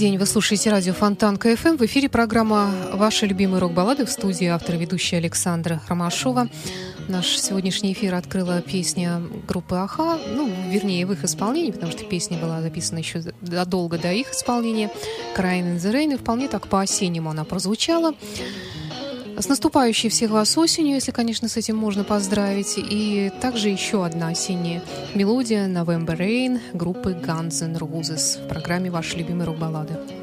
день. Вы слушаете радио Фонтан КФМ. В эфире программа «Ваши любимые рок-баллады» в студии автор и ведущая Александра Ромашова. Наш сегодняшний эфир открыла песня группы «Аха». Ну, вернее, в их исполнении, потому что песня была записана еще задолго до их исполнения. «Crying in the Rain». И вполне так по-осеннему она прозвучала. С наступающей всех вас осенью, если, конечно, с этим можно поздравить. И также еще одна осенняя мелодия «November Rain» группы Guns N' Roses в программе «Ваши любимые рок-баллады».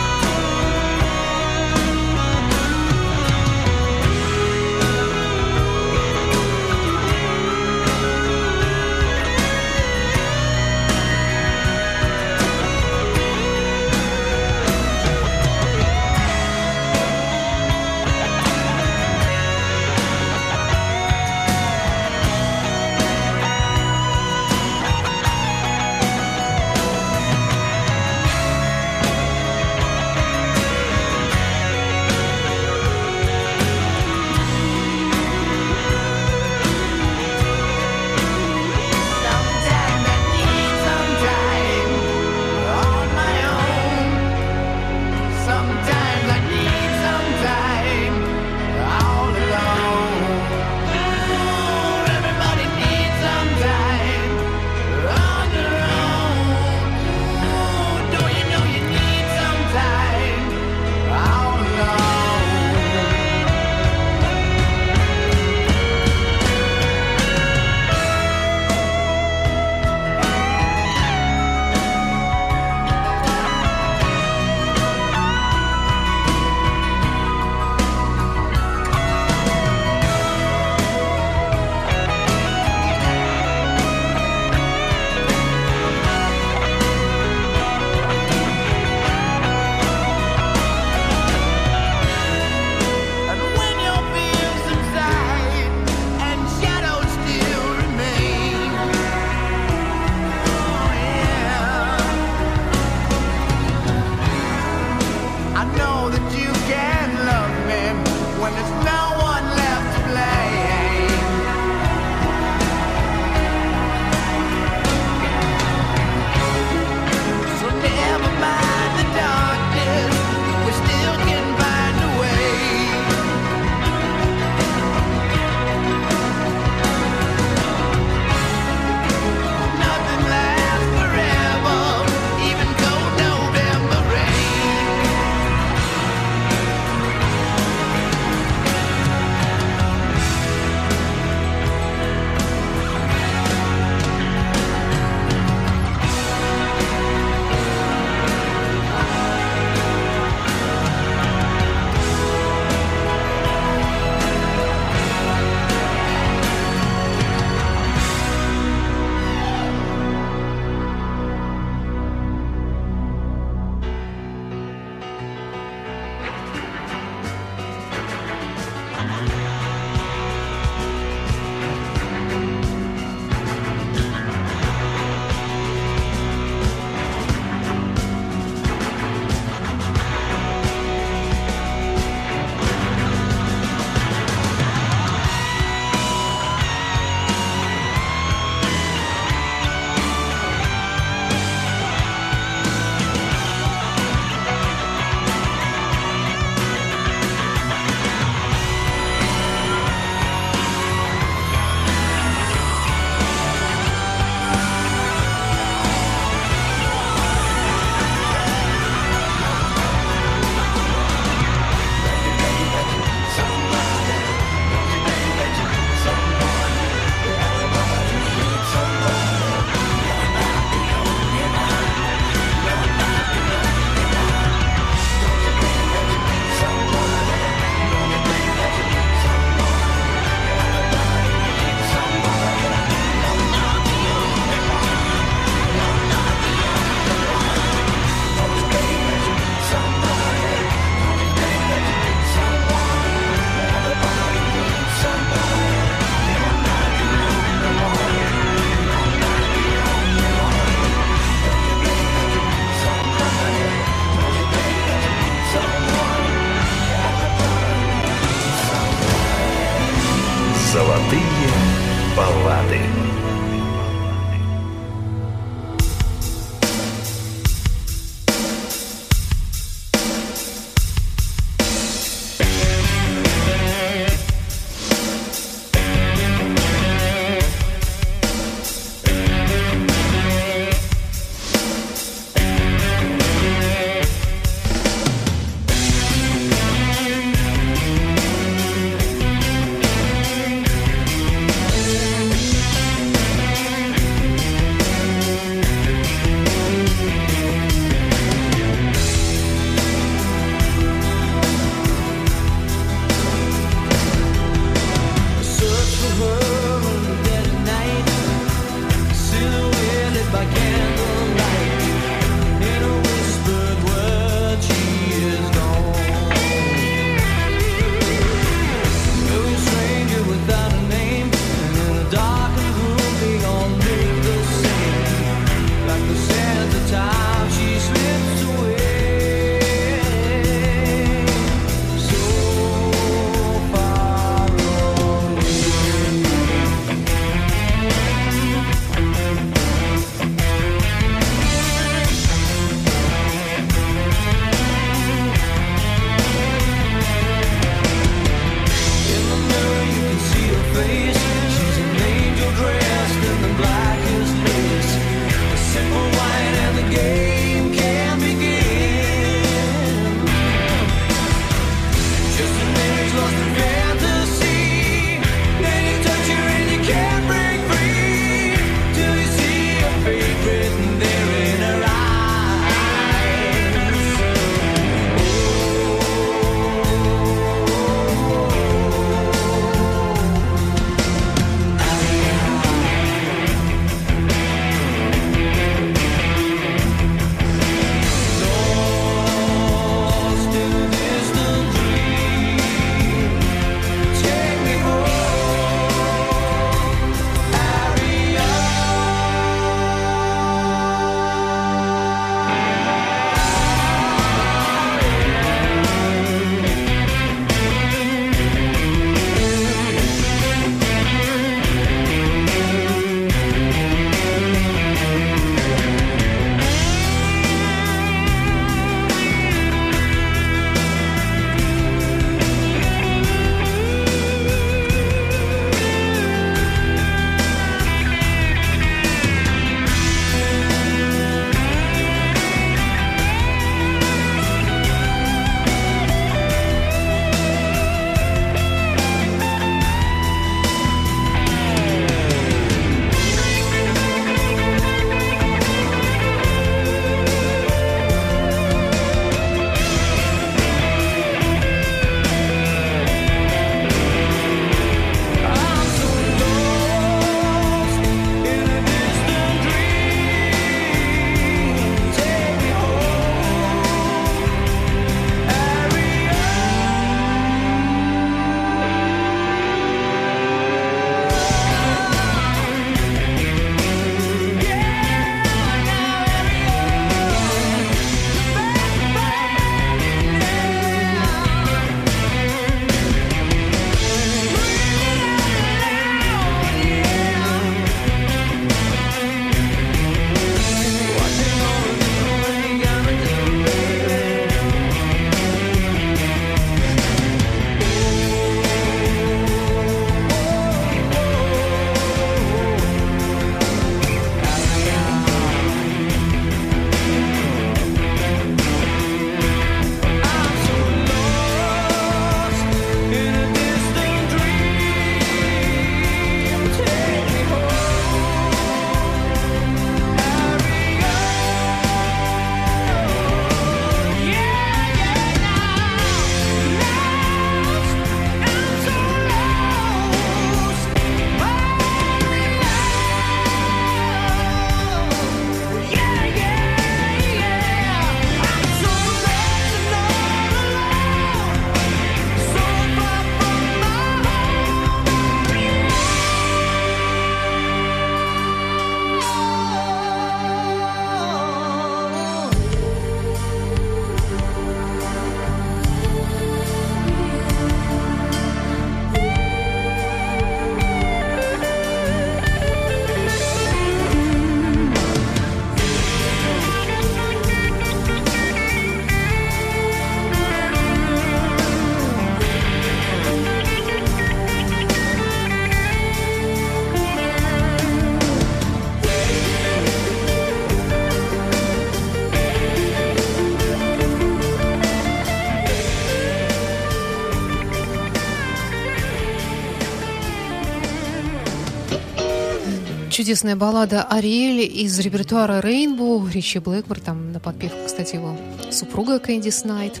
Чудесная баллада «Ariel» из репертуара «Rainbow». Ричи Блэкмор, там на подпевку, кстати, его супруга Кэндис Найт.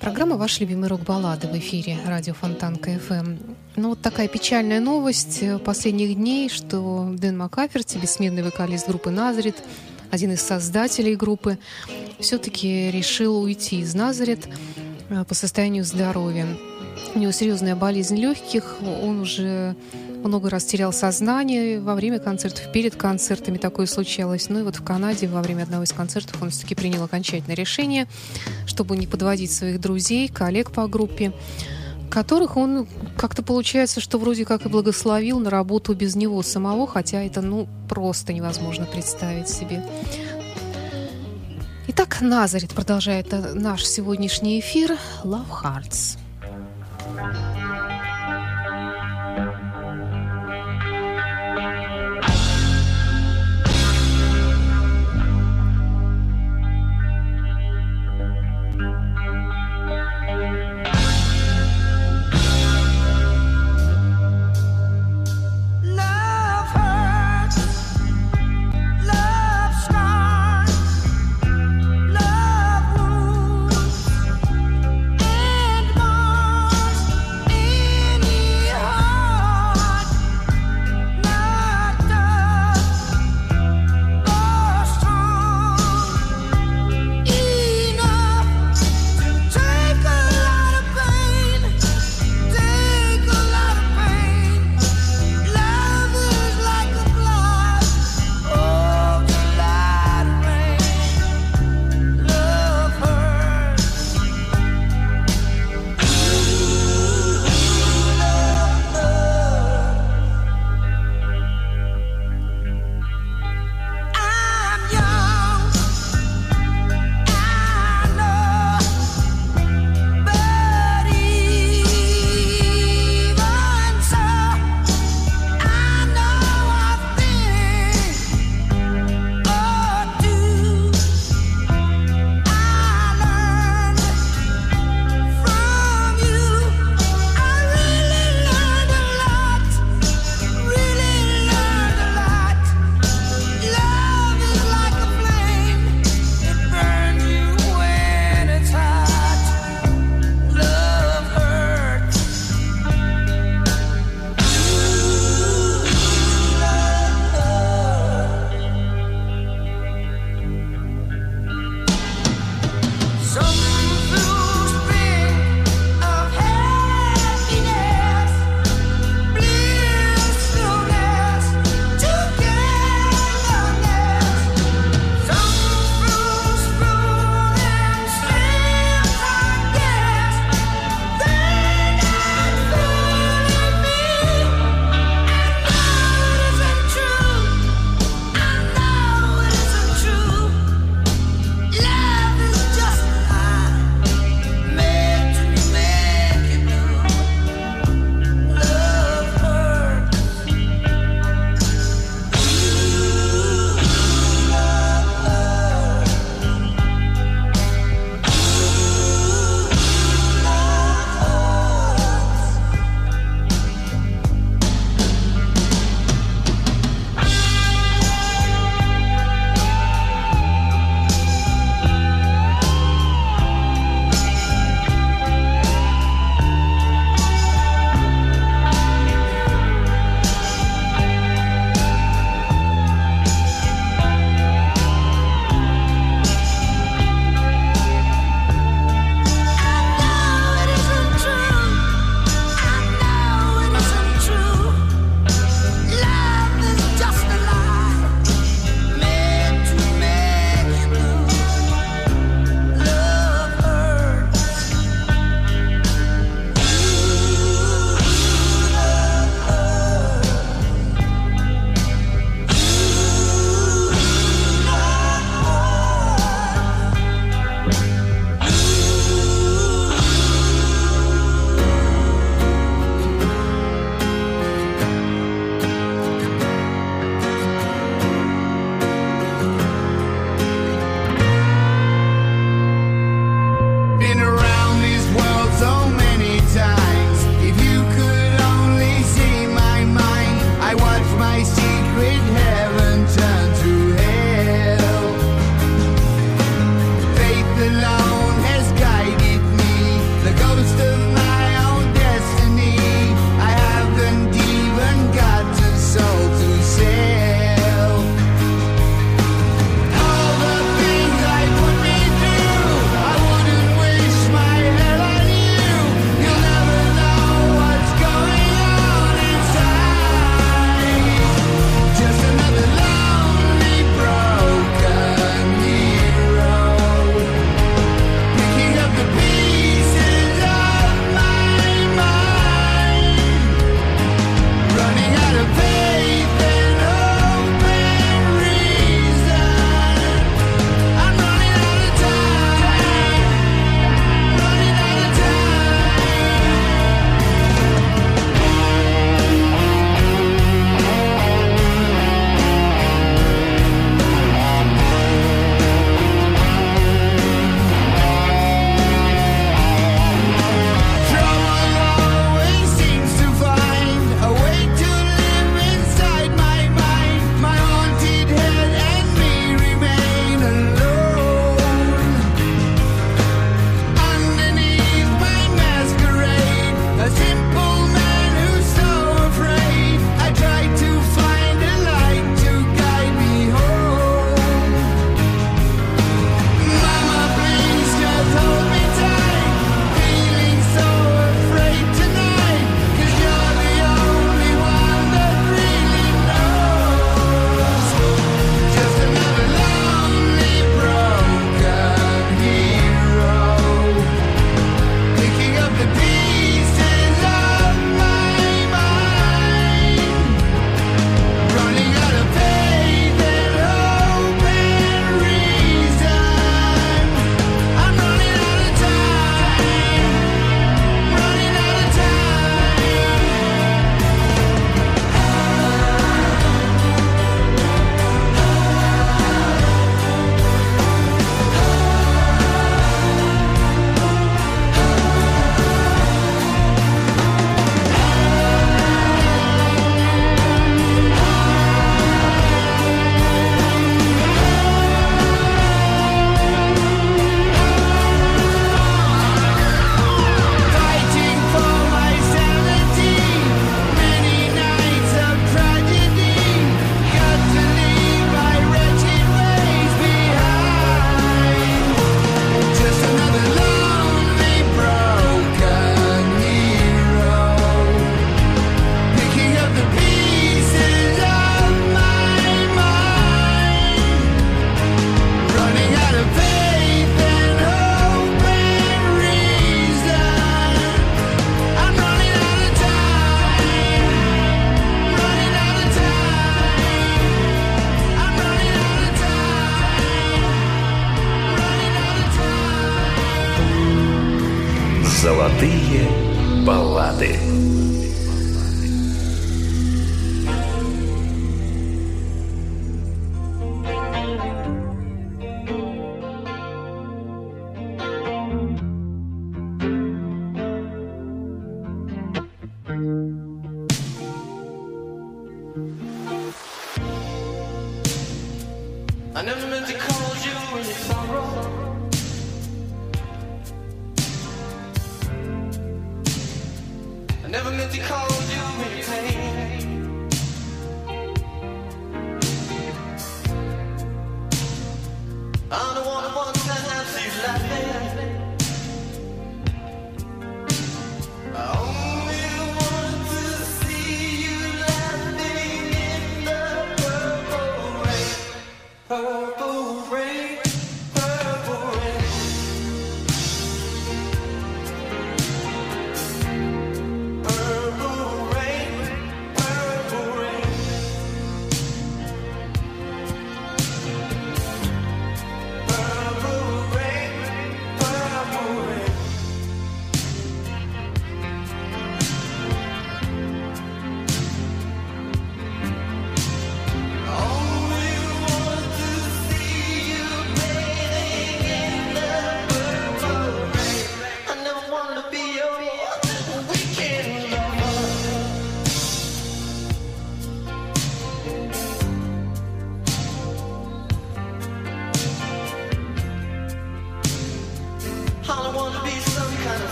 Программа «Ваши любимые рок-баллады» в эфире радио Фонтанка FM. Ну, вот такая печальная новость последних дней, что Дэн Макаферти, бессменный вокалист группы «Nazareth», один из создателей группы, все-таки решил уйти из «Nazareth» э, по состоянию здоровья. У него серьезная болезнь легких, он уже много раз терял сознание во время концертов, перед концертами такое случалось. Ну и вот в Канаде во время одного из концертов он все-таки принял окончательное решение, чтобы не подводить своих друзей, коллег по группе, которых он как-то получается, что вроде как и благословил на работу без него самого, хотя это ну просто невозможно представить себе. Итак, Назарит продолжает наш сегодняшний эфир «Love Hearts». Thank you.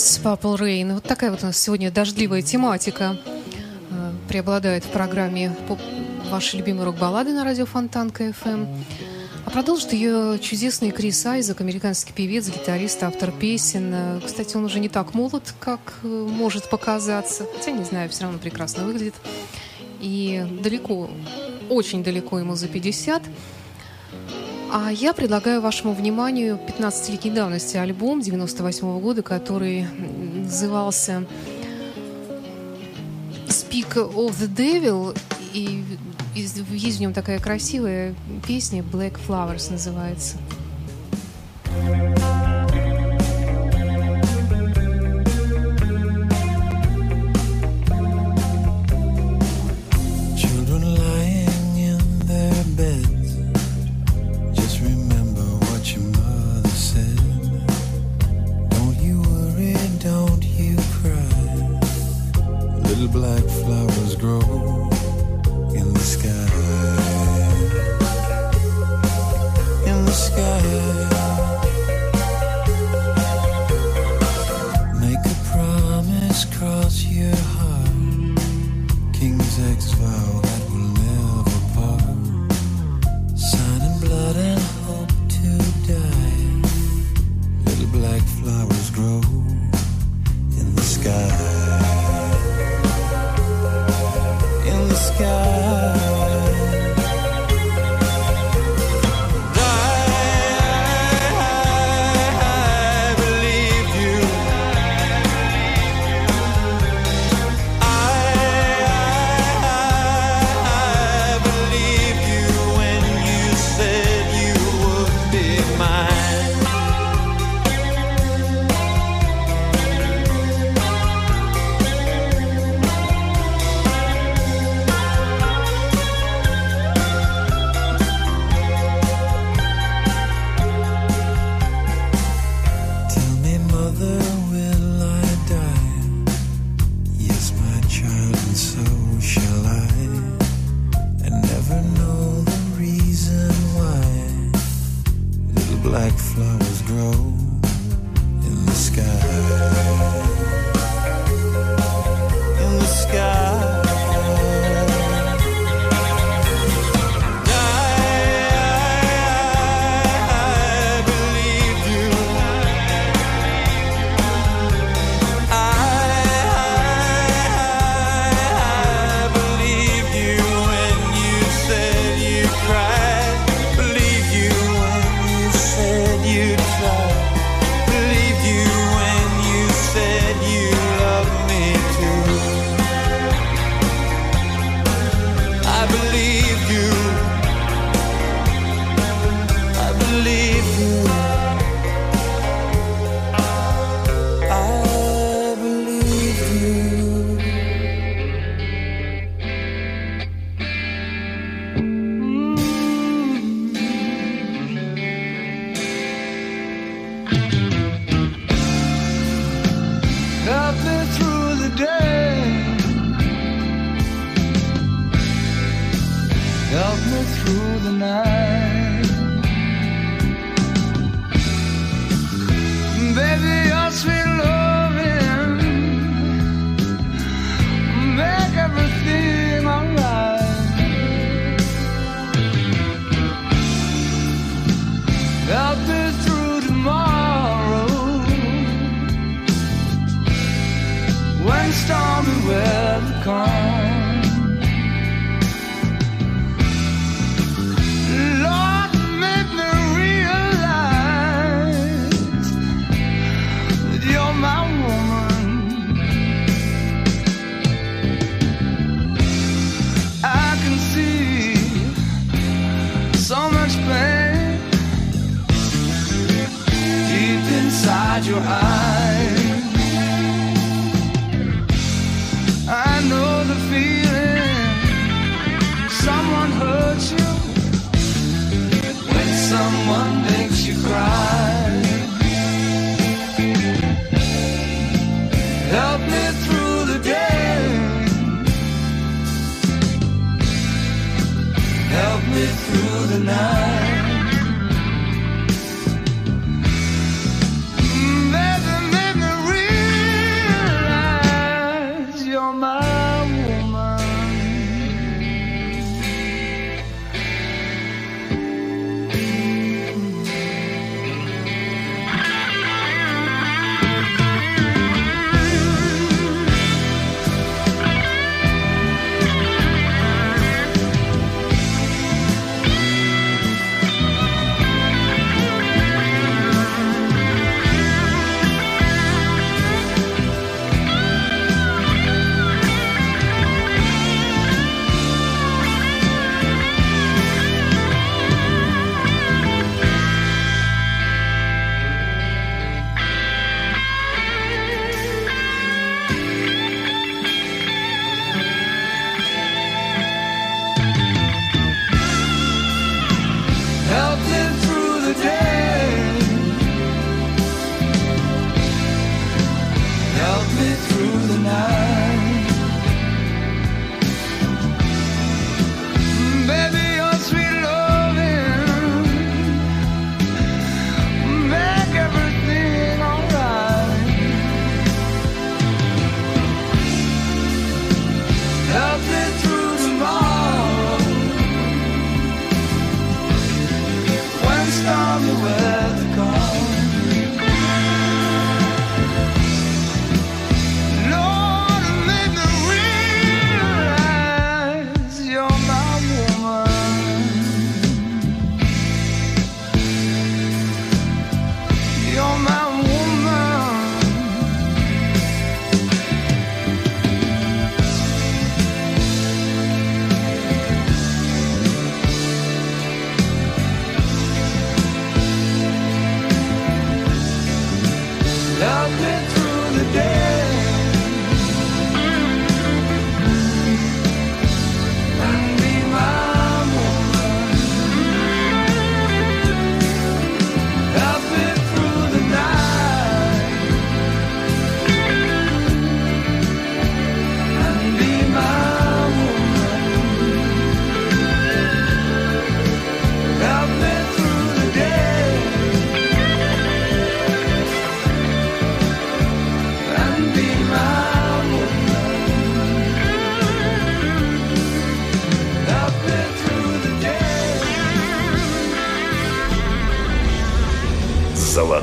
Принц Purple Rain. Вот такая вот у нас сегодня дождливая тематика э, преобладает в программе вашей любимой рок-баллады на радио Фонтанка FM. А продолжит ее чудесный Крис Айзек, американский певец, гитарист, автор песен. Кстати, он уже не так молод, как э, может показаться. Хотя, не знаю, все равно прекрасно выглядит. И далеко, очень далеко ему за 50. А я предлагаю вашему вниманию 15-летней давности альбом 98 -го года, который назывался Speak of the Devil. И есть в нем такая красивая песня Black Flowers называется.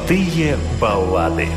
Золотые баллады.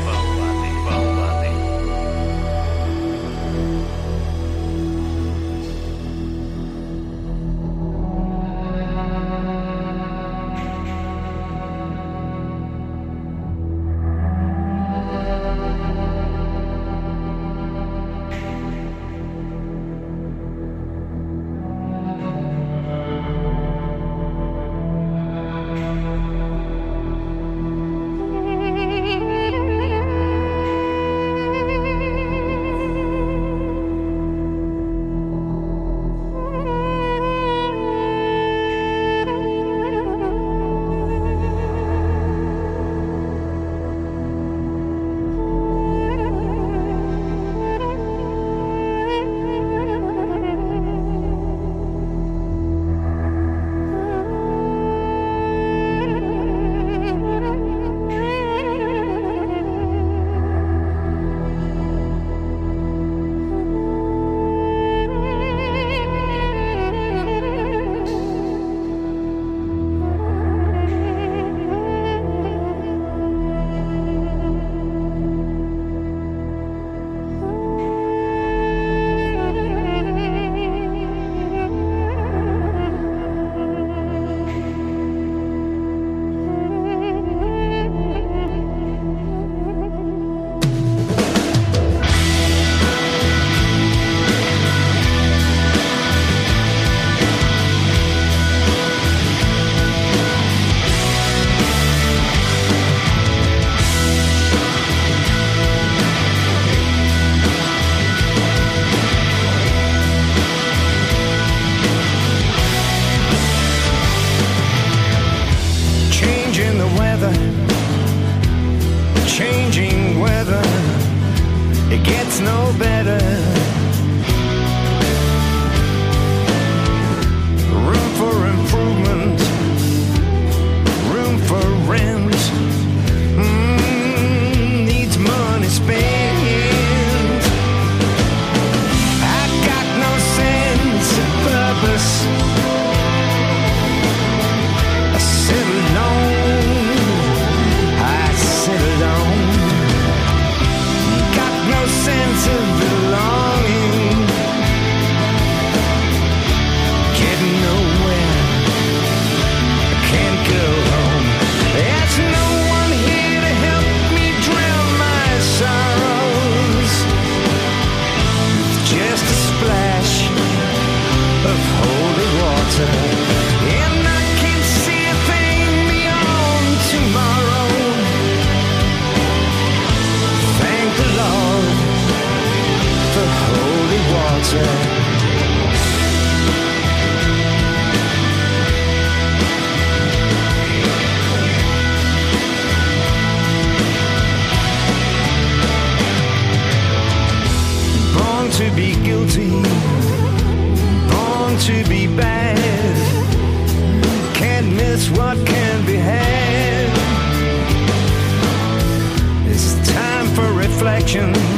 directions.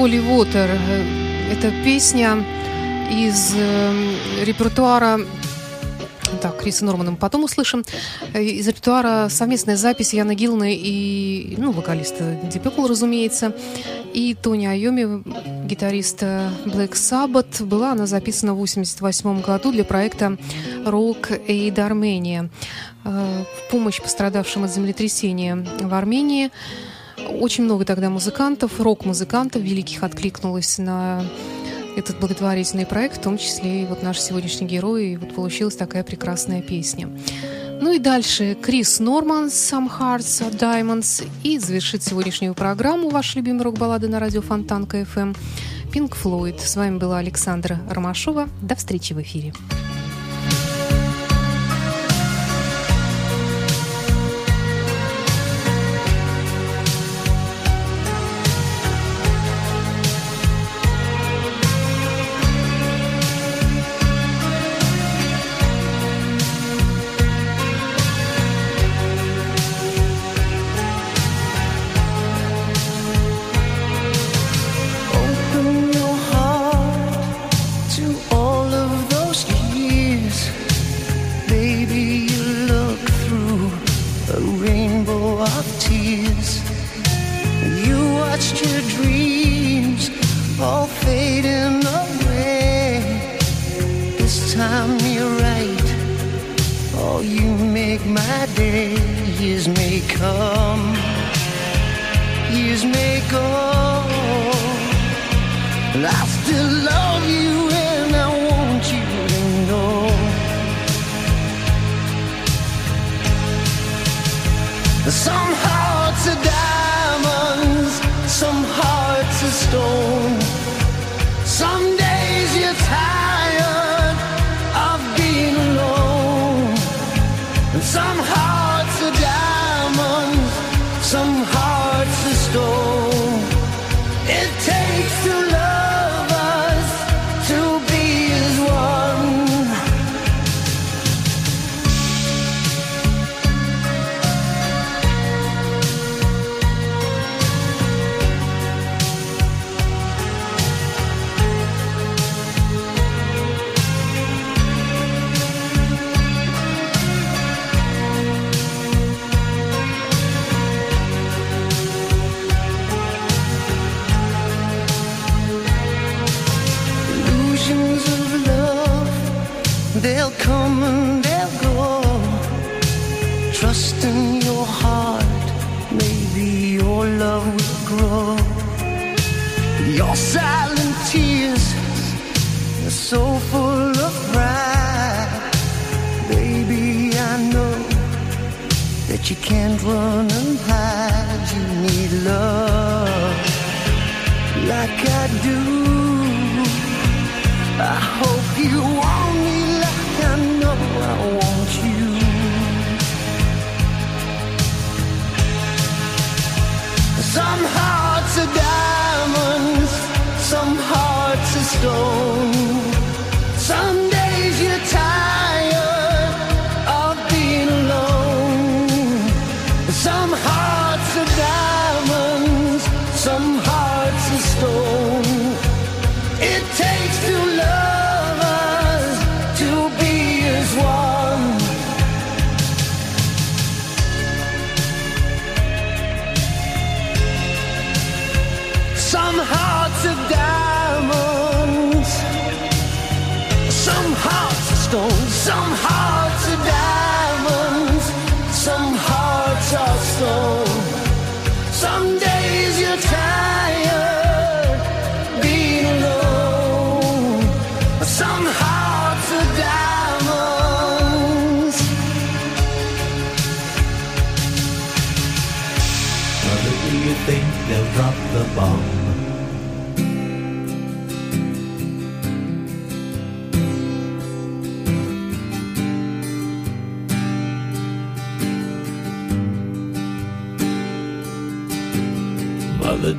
Holy Water. Это песня из э, репертуара так, Криса Нормана мы потом услышим. Из репертуара совместная запись Яна Гилны и, ну, вокалиста Purple, разумеется, и Тони Айоми, гитариста Black Sabbath. Была она записана в 1988 году для проекта Rock Aid Armenia в помощь пострадавшим от землетрясения в Армении. Очень много тогда музыкантов, рок-музыкантов великих откликнулось на этот благотворительный проект, в том числе и вот наш сегодняшний герой, и вот получилась такая прекрасная песня. Ну и дальше Крис Норман «Some Hearts Diamonds» и завершит сегодняшнюю программу «Ваши любимые рок-баллады» на радио Фонтанка FM Пинк Флойд. С вами была Александра Ромашова. До встречи в эфире.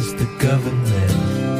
as the government.